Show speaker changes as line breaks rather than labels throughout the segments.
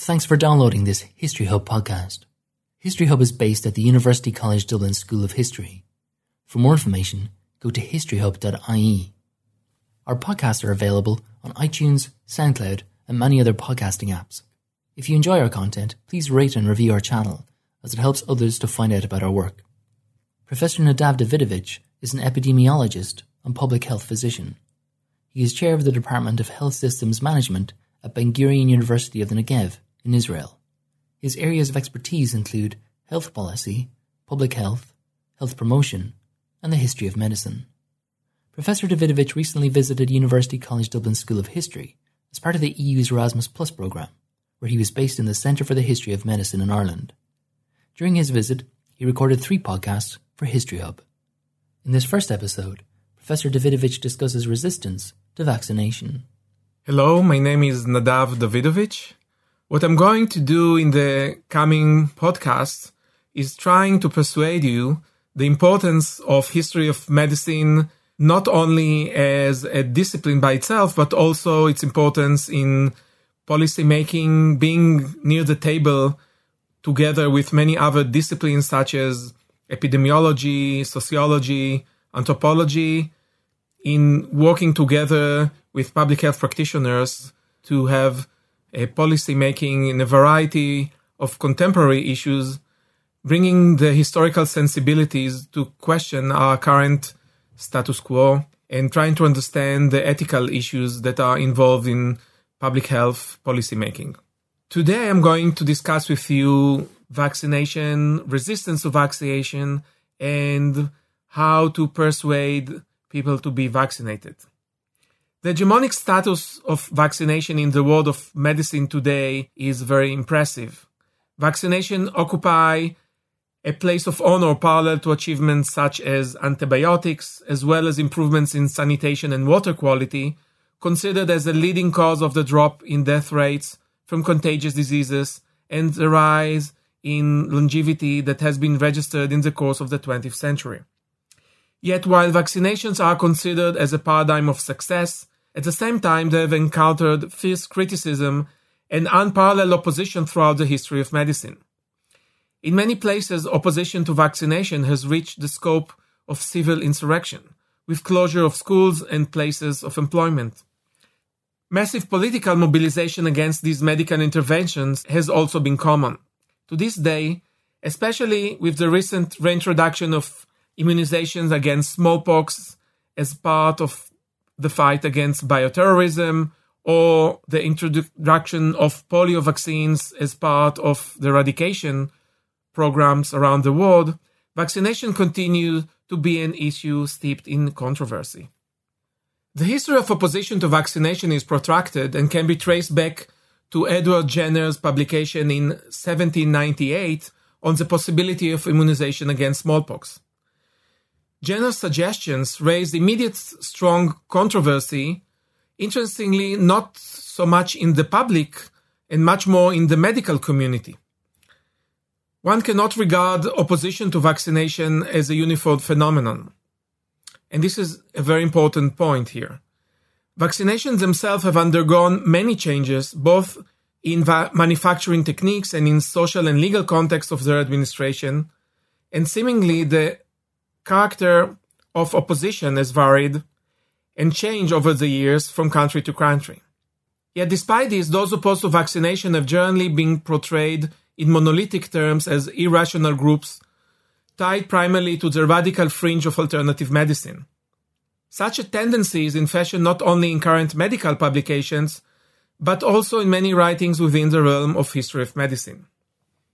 Thanks for downloading this History Hub podcast. History Hub is based at the University College Dublin School of History. For more information, go to historyhub.ie. Our podcasts are available on iTunes, SoundCloud, and many other podcasting apps. If you enjoy our content, please rate and review our channel, as it helps others to find out about our work. Professor Nadav Davidovich is an epidemiologist and public health physician. He is chair of the Department of Health Systems Management at Ben Gurion University of the Negev in Israel. His areas of expertise include health policy, public health, health promotion, and the history of medicine. Professor Davidovich recently visited University College Dublin School of History as part of the EU's Erasmus Plus programme, where he was based in the Centre for the History of Medicine in Ireland. During his visit, he recorded three podcasts for History Hub. In this first episode, Professor Davidovich discusses resistance to vaccination.
Hello, my name is Nadav Davidovich. What I'm going to do in the coming podcast is trying to persuade you the importance of history of medicine not only as a discipline by itself, but also its importance in policy making, being near the table together with many other disciplines such as epidemiology, sociology, anthropology, in working together with public health practitioners to have a policy making in a variety of contemporary issues, bringing the historical sensibilities to question our current status quo and trying to understand the ethical issues that are involved in public health policy making. Today, I'm going to discuss with you vaccination, resistance to vaccination, and how to persuade people to be vaccinated. The hegemonic status of vaccination in the world of medicine today is very impressive. Vaccination occupy a place of honor parallel to achievements such as antibiotics, as well as improvements in sanitation and water quality, considered as a leading cause of the drop in death rates from contagious diseases and the rise in longevity that has been registered in the course of the 20th century. Yet while vaccinations are considered as a paradigm of success, at the same time they have encountered fierce criticism and unparalleled opposition throughout the history of medicine. In many places, opposition to vaccination has reached the scope of civil insurrection, with closure of schools and places of employment. Massive political mobilization against these medical interventions has also been common. To this day, especially with the recent reintroduction of immunizations against smallpox as part of the fight against bioterrorism or the introduction of polio vaccines as part of the eradication programs around the world, vaccination continues to be an issue steeped in controversy. The history of opposition to vaccination is protracted and can be traced back to Edward Jenner's publication in 1798 on the possibility of immunization against smallpox. Jenner's suggestions raised immediate strong controversy, interestingly, not so much in the public and much more in the medical community. One cannot regard opposition to vaccination as a uniform phenomenon. And this is a very important point here. Vaccinations themselves have undergone many changes, both in va- manufacturing techniques and in social and legal context of their administration, and seemingly the character of opposition has varied and changed over the years from country to country. Yet despite this, those opposed to vaccination have generally been portrayed in monolithic terms as irrational groups tied primarily to the radical fringe of alternative medicine. Such a tendency is in fashion not only in current medical publications, but also in many writings within the realm of history of medicine.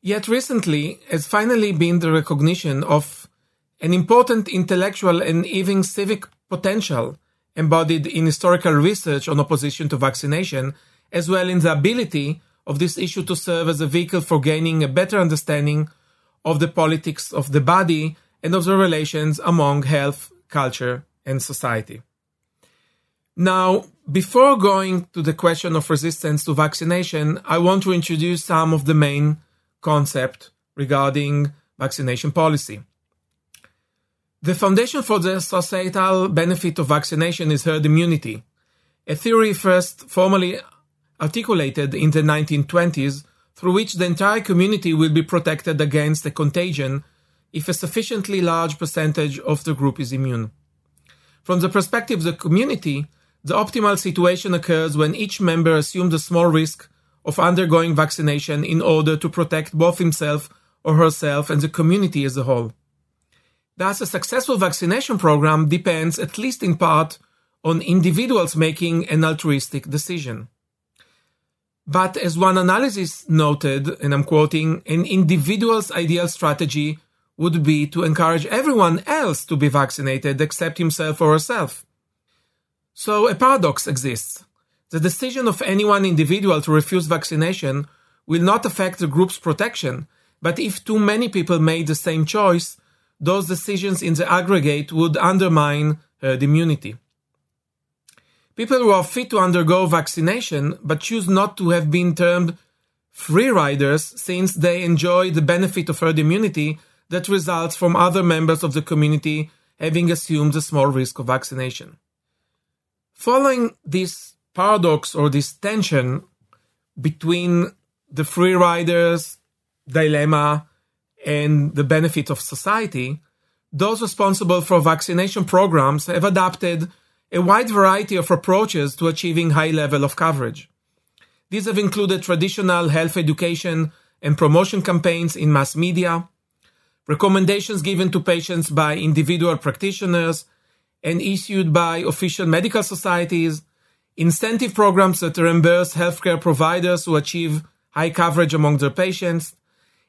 Yet recently has finally been the recognition of an important intellectual and even civic potential embodied in historical research on opposition to vaccination, as well in the ability of this issue to serve as a vehicle for gaining a better understanding of the politics of the body and of the relations among health, culture, and society. Now, before going to the question of resistance to vaccination, I want to introduce some of the main concepts regarding vaccination policy. The foundation for the societal benefit of vaccination is herd immunity, a theory first formally articulated in the 1920s through which the entire community will be protected against a contagion if a sufficiently large percentage of the group is immune. From the perspective of the community, the optimal situation occurs when each member assumes a small risk of undergoing vaccination in order to protect both himself or herself and the community as a whole. Thus, a successful vaccination program depends, at least in part, on individuals making an altruistic decision. But as one analysis noted, and I'm quoting, an individual's ideal strategy would be to encourage everyone else to be vaccinated except himself or herself. So a paradox exists. The decision of any one individual to refuse vaccination will not affect the group's protection, but if too many people made the same choice, those decisions in the aggregate would undermine uh, herd immunity. People who are fit to undergo vaccination but choose not to have been termed free riders since they enjoy the benefit of herd immunity that results from other members of the community having assumed a small risk of vaccination. Following this paradox or this tension between the free riders dilemma and the benefit of society, those responsible for vaccination programs have adopted a wide variety of approaches to achieving high level of coverage. These have included traditional health education and promotion campaigns in mass media, recommendations given to patients by individual practitioners and issued by official medical societies, incentive programs that reimburse healthcare providers who achieve high coverage among their patients,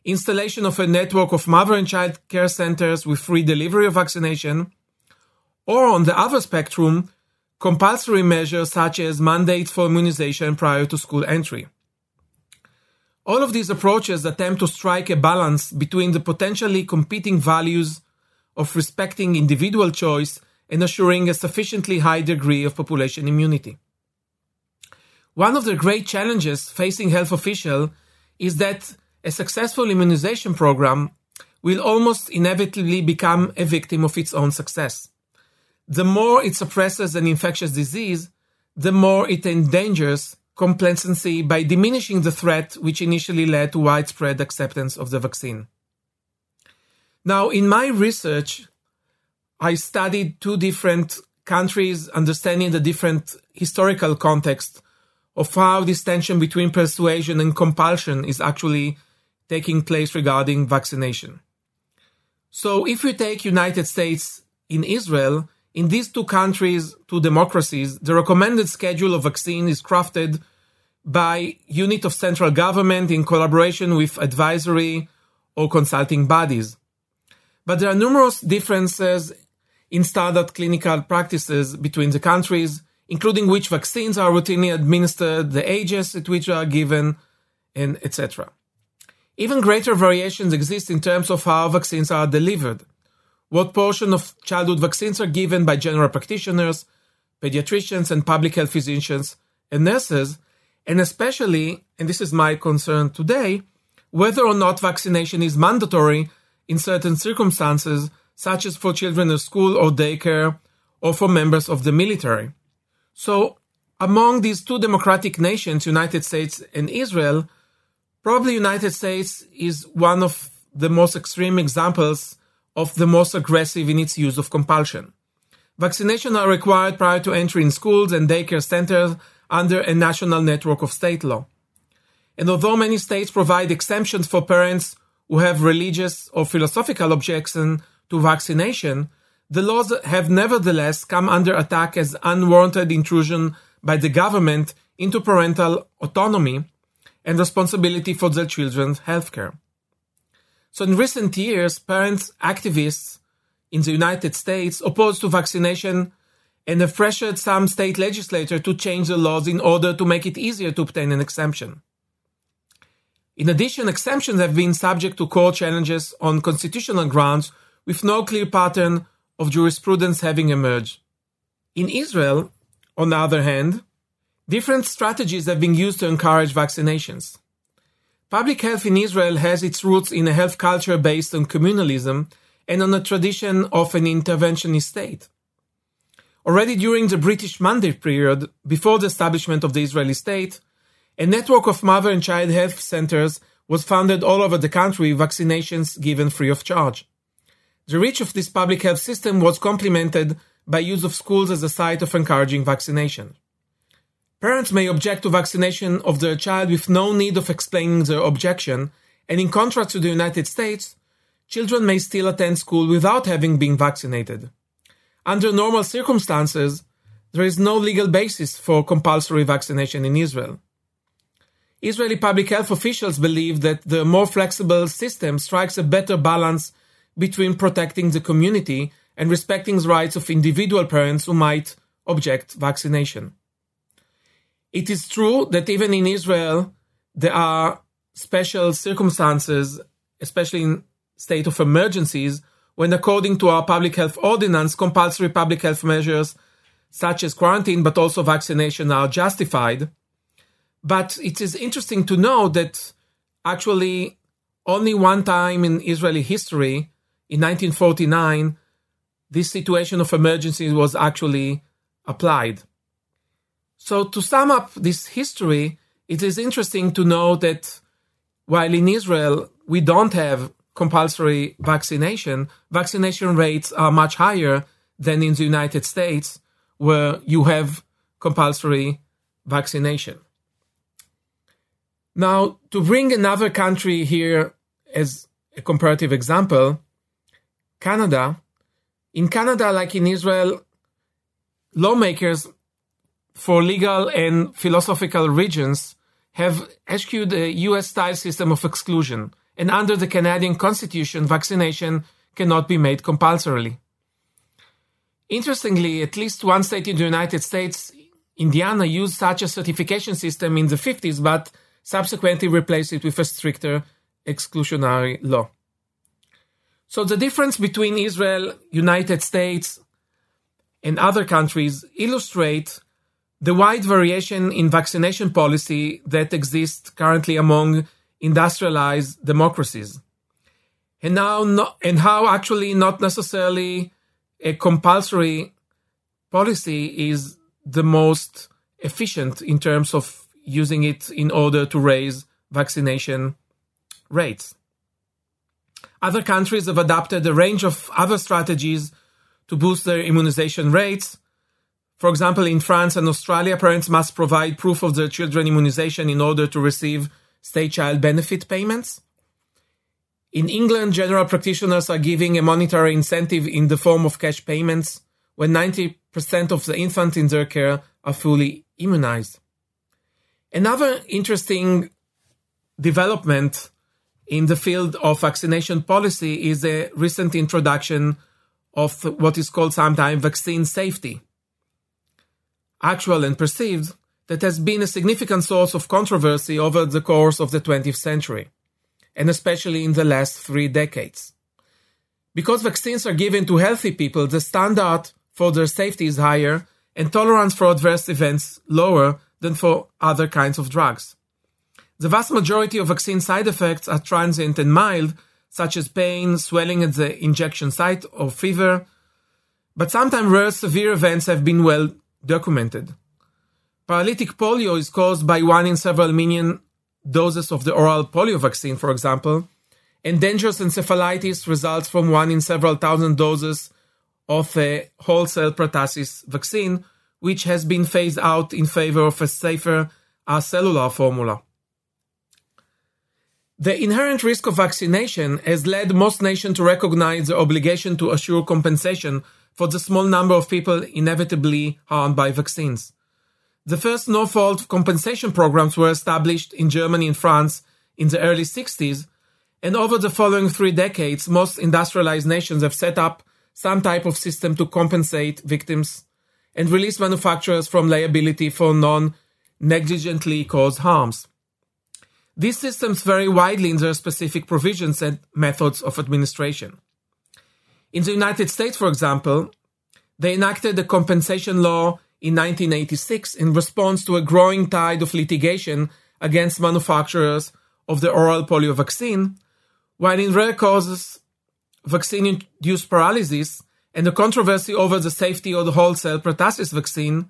installation of a network of mother and child care centers with free delivery of vaccination, or on the other spectrum, compulsory measures such as mandates for immunization prior to school entry. All of these approaches attempt to strike a balance between the potentially competing values of respecting individual choice and assuring a sufficiently high degree of population immunity. One of the great challenges facing health officials is that a successful immunization program will almost inevitably become a victim of its own success. The more it suppresses an infectious disease, the more it endangers complacency by diminishing the threat which initially led to widespread acceptance of the vaccine. Now, in my research, I studied two different countries, understanding the different historical context of how this tension between persuasion and compulsion is actually taking place regarding vaccination. So if we take United States in Israel, in these two countries, two democracies, the recommended schedule of vaccine is crafted by unit of central government in collaboration with advisory or consulting bodies. But there are numerous differences in standard clinical practices between the countries, including which vaccines are routinely administered, the ages at which they are given, and etc. Even greater variations exist in terms of how vaccines are delivered. What portion of childhood vaccines are given by general practitioners, pediatricians, and public health physicians and nurses, and especially, and this is my concern today, whether or not vaccination is mandatory in certain circumstances, such as for children in school or daycare, or for members of the military. So, among these two democratic nations, United States and Israel, Probably United States is one of the most extreme examples of the most aggressive in its use of compulsion. Vaccination are required prior to entry in schools and daycare centers under a national network of state law. And although many states provide exemptions for parents who have religious or philosophical objections to vaccination, the laws have nevertheless come under attack as unwarranted intrusion by the government into parental autonomy and responsibility for their children's healthcare. So in recent years, parents, activists in the United States opposed to vaccination and have pressured some state legislators to change the laws in order to make it easier to obtain an exemption. In addition, exemptions have been subject to court challenges on constitutional grounds with no clear pattern of jurisprudence having emerged. In Israel, on the other hand, Different strategies have been used to encourage vaccinations. Public health in Israel has its roots in a health culture based on communalism and on a tradition of an interventionist state. Already during the British Mandate period, before the establishment of the Israeli state, A network of mother and child health centers was founded all over the country, vaccinations given free of charge. The reach of this public health system was complemented by use of schools as a site of encouraging vaccination. Parents may object to vaccination of their child with no need of explaining their objection, and in contrast to the United States, children may still attend school without having been vaccinated. Under normal circumstances, there is no legal basis for compulsory vaccination in Israel. Israeli public health officials believe that the more flexible system strikes a better balance between protecting the community and respecting the rights of individual parents who might object vaccination. It is true that even in Israel, there are special circumstances, especially in state of emergencies, when according to our public health ordinance, compulsory public health measures such as quarantine, but also vaccination are justified. But it is interesting to know that actually only one time in Israeli history, in 1949, this situation of emergency was actually applied. So to sum up this history, it is interesting to know that while in Israel we don't have compulsory vaccination, vaccination rates are much higher than in the United States, where you have compulsory vaccination. Now, to bring another country here as a comparative example, Canada. In Canada, like in Israel, lawmakers for legal and philosophical regions have eschewed a US style system of exclusion, and under the Canadian Constitution, vaccination cannot be made compulsorily. Interestingly, at least one state in the United States, Indiana, used such a certification system in the 50s, but subsequently replaced it with a stricter exclusionary law. So the difference between Israel, United States, and other countries illustrate the wide variation in vaccination policy that exists currently among industrialized democracies. And now, not, and how actually not necessarily a compulsory policy is the most efficient in terms of using it in order to raise vaccination rates. Other countries have adopted a range of other strategies to boost their immunization rates. For example, in France and Australia, parents must provide proof of their children immunization in order to receive state child benefit payments. In England, general practitioners are giving a monetary incentive in the form of cash payments when 90% of the infants in their care are fully immunized. Another interesting development in the field of vaccination policy is the recent introduction of what is called sometimes vaccine safety. Actual and perceived, that has been a significant source of controversy over the course of the 20th century and especially in the last three decades. Because vaccines are given to healthy people, the standard for their safety is higher and tolerance for adverse events lower than for other kinds of drugs. The vast majority of vaccine side effects are transient and mild, such as pain, swelling at the injection site, or fever, but sometimes rare severe events have been well documented. Paralytic polio is caused by one in several million doses of the oral polio vaccine, for example, and dangerous encephalitis results from one in several thousand doses of a whole cell pertussis vaccine, which has been phased out in favor of a safer uh, acellular formula. The inherent risk of vaccination has led most nations to recognize the obligation to assure compensation for the small number of people inevitably harmed by vaccines. The first no fault compensation programs were established in Germany and France in the early 60s, and over the following three decades, most industrialized nations have set up some type of system to compensate victims and release manufacturers from liability for non negligently caused harms. These systems vary widely in their specific provisions and methods of administration. In the United States, for example, they enacted a compensation law in 1986 in response to a growing tide of litigation against manufacturers of the oral polio vaccine, while in rare causes, vaccine induced paralysis and the controversy over the safety of the whole cell pertussis vaccine,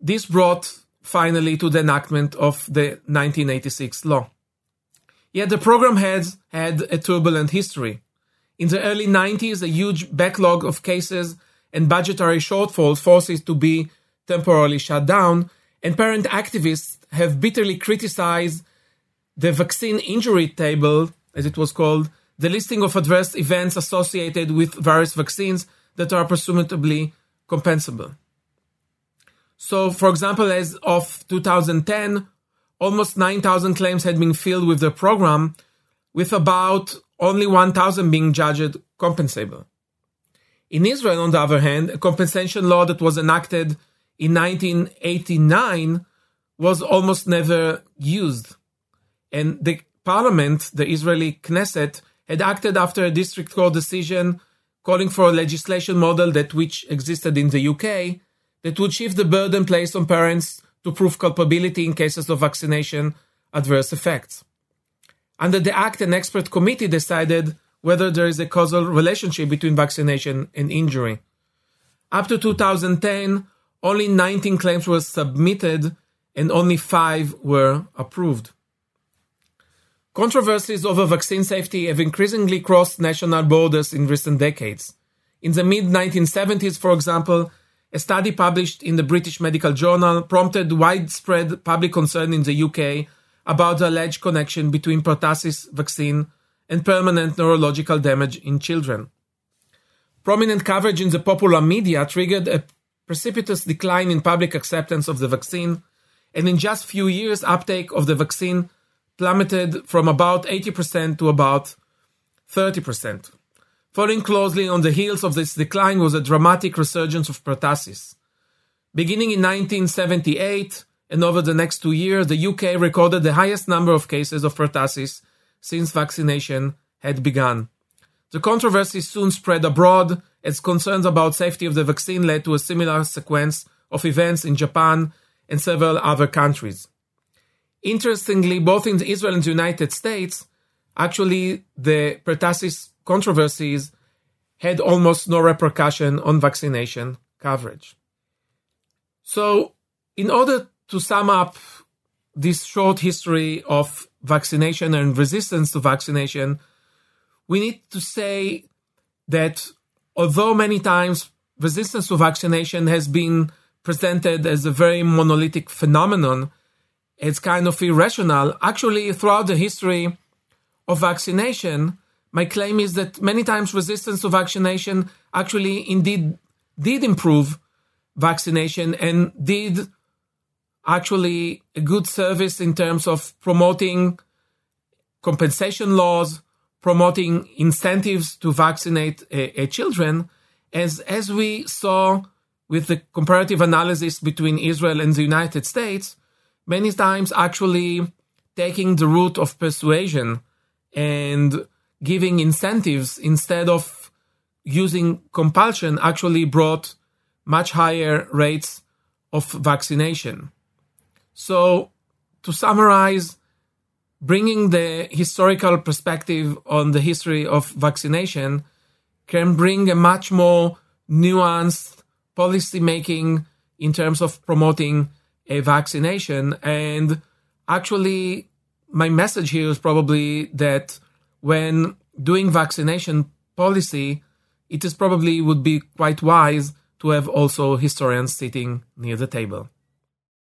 this brought finally to the enactment of the 1986 law. Yet the program has had a turbulent history. In the early 90s, a huge backlog of cases and budgetary shortfalls forced it to be temporarily shut down, and parent activists have bitterly criticized the vaccine injury table, as it was called, the listing of adverse events associated with various vaccines that are presumably compensable. So, for example, as of 2010, almost 9,000 claims had been filled with the program, with about only 1,000 being judged compensable. In Israel, on the other hand, a compensation law that was enacted in 1989 was almost never used. And the parliament, the Israeli Knesset, had acted after a district court decision calling for a legislation model that which existed in the UK that would shift the burden placed on parents to prove culpability in cases of vaccination adverse effects. Under the Act, an expert committee decided whether there is a causal relationship between vaccination and injury. Up to 2010, only 19 claims were submitted and only five were approved. Controversies over vaccine safety have increasingly crossed national borders in recent decades. In the mid 1970s, for example, a study published in the British Medical Journal prompted widespread public concern in the UK about the alleged connection between pertussis vaccine and permanent neurological damage in children. Prominent coverage in the popular media triggered a precipitous decline in public acceptance of the vaccine, and in just few years, uptake of the vaccine plummeted from about 80% to about 30%. Following closely on the heels of this decline was a dramatic resurgence of pertussis. Beginning in 1978 and over the next two years, the UK recorded the highest number of cases of pertussis since vaccination had begun. The controversy soon spread abroad as concerns about safety of the vaccine led to a similar sequence of events in Japan and several other countries. Interestingly, both in Israel and the United States, actually the pertussis controversies had almost no repercussion on vaccination coverage. So, in order to sum up this short history of vaccination and resistance to vaccination, we need to say that although many times resistance to vaccination has been presented as a very monolithic phenomenon, it's kind of irrational. Actually, throughout the history of vaccination, my claim is that many times resistance to vaccination actually indeed did improve vaccination and did actually a good service in terms of promoting compensation laws, promoting incentives to vaccinate uh, uh, children, as as we saw with the comparative analysis between Israel and the United States, many times actually taking the route of persuasion and giving incentives instead of using compulsion actually brought much higher rates of vaccination. So, to summarize, bringing the historical perspective on the history of vaccination can bring a much more nuanced policy making in terms of promoting a vaccination. And actually, my message here is probably that when doing vaccination policy, it is probably would be quite wise to have also historians sitting near the table.